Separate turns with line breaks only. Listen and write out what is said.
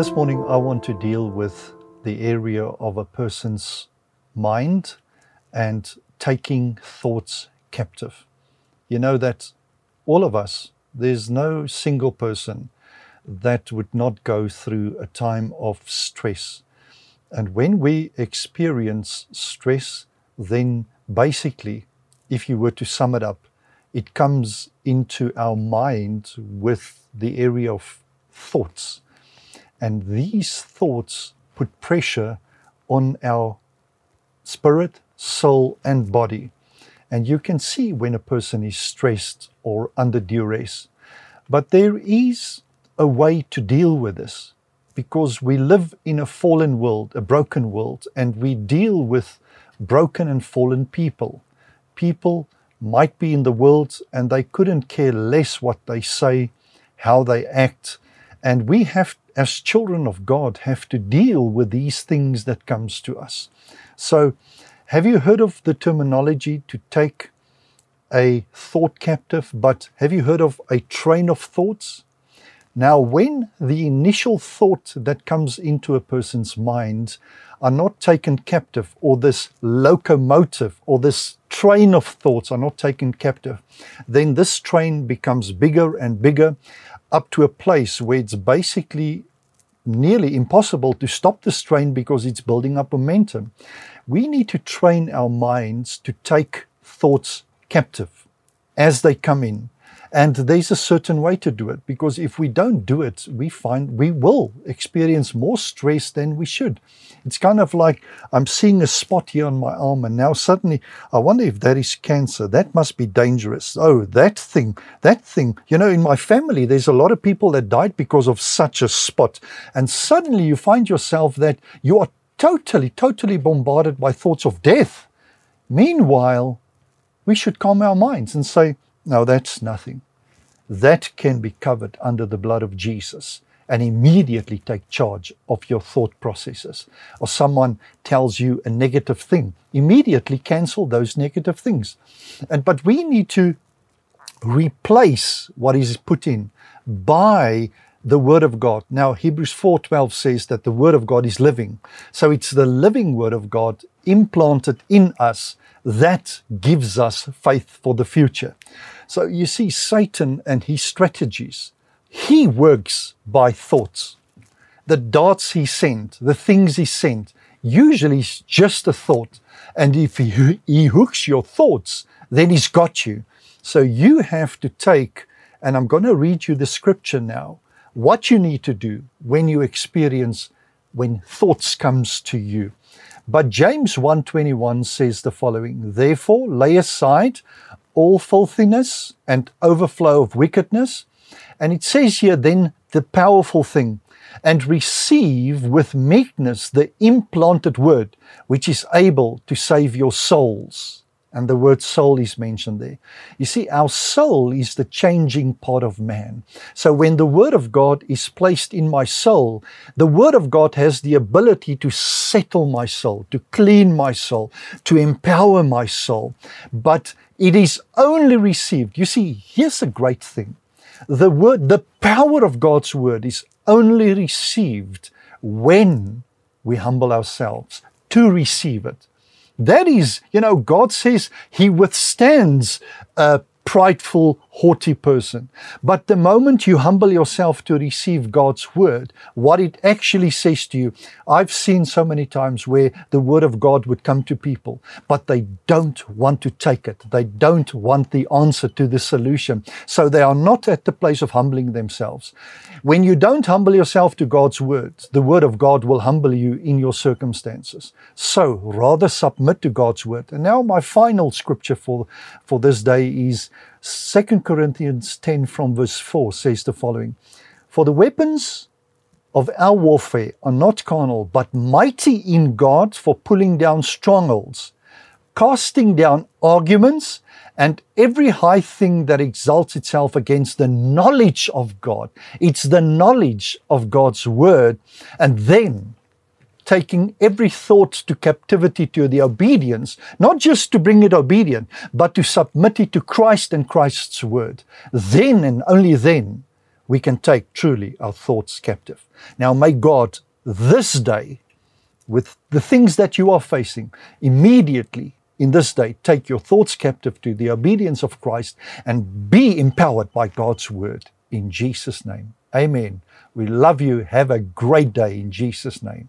This morning, I want to deal with the area of a person's mind and taking thoughts captive. You know that all of us, there's no single person that would not go through a time of stress. And when we experience stress, then basically, if you were to sum it up, it comes into our mind with the area of thoughts. And these thoughts put pressure on our spirit, soul, and body. And you can see when a person is stressed or under duress. But there is a way to deal with this because we live in a fallen world, a broken world, and we deal with broken and fallen people. People might be in the world and they couldn't care less what they say, how they act. And we have, as children of God, have to deal with these things that comes to us. So, have you heard of the terminology to take a thought captive? But have you heard of a train of thoughts? Now, when the initial thought that comes into a person's mind are not taken captive, or this locomotive or this train of thoughts are not taken captive, then this train becomes bigger and bigger up to a place where it's basically nearly impossible to stop this train because it's building up momentum. We need to train our minds to take thoughts captive as they come in and there's a certain way to do it because if we don't do it, we find we will experience more stress than we should. It's kind of like I'm seeing a spot here on my arm, and now suddenly I wonder if that is cancer. That must be dangerous. Oh, that thing, that thing. You know, in my family, there's a lot of people that died because of such a spot. And suddenly you find yourself that you are totally, totally bombarded by thoughts of death. Meanwhile, we should calm our minds and say, no, that's nothing. That can be covered under the blood of Jesus and immediately take charge of your thought processes. Or someone tells you a negative thing, immediately cancel those negative things. And but we need to replace what is put in by the word of God. Now Hebrews 4:12 says that the word of God is living. So it's the living word of God implanted in us that gives us faith for the future. So you see, Satan and his strategies, he works by thoughts. The darts he sent, the things he sent, usually is just a thought. And if he, he hooks your thoughts, then he's got you. So you have to take, and I'm going to read you the scripture now, what you need to do when you experience when thoughts comes to you. But James 1:21 says the following, therefore lay aside all filthiness and overflow of wickedness. And it says here then the powerful thing, and receive with meekness the implanted word, which is able to save your souls. And the word soul is mentioned there. You see, our soul is the changing part of man. So when the word of God is placed in my soul, the word of God has the ability to settle my soul, to clean my soul, to empower my soul. But it is only received. You see, here's a great thing. The word, the power of God's word is only received when we humble ourselves to receive it. That is, you know, God says He withstands a prideful, haughty person. But the moment you humble yourself to receive God's word, what it actually says to you, I've seen so many times where the word of God would come to people, but they don't want to take it. They don't want the answer to the solution. So they are not at the place of humbling themselves. When you don't humble yourself to God's word, the word of God will humble you in your circumstances. So rather submit to God's word. And now my final scripture for, for this day is 2 Corinthians 10 from verse 4 says the following For the weapons of our warfare are not carnal, but mighty in God for pulling down strongholds, casting down arguments and every high thing that exalts itself against the knowledge of God. It's the knowledge of God's word. And then taking every thought to captivity to the obedience, not just to bring it obedient, but to submit it to Christ and Christ's word. Then and only then we can take truly our thoughts captive. Now, may God this day, with the things that you are facing, immediately in this day, take your thoughts captive to the obedience of Christ and be empowered by God's word in Jesus' name. Amen. We love you. Have a great day in Jesus' name.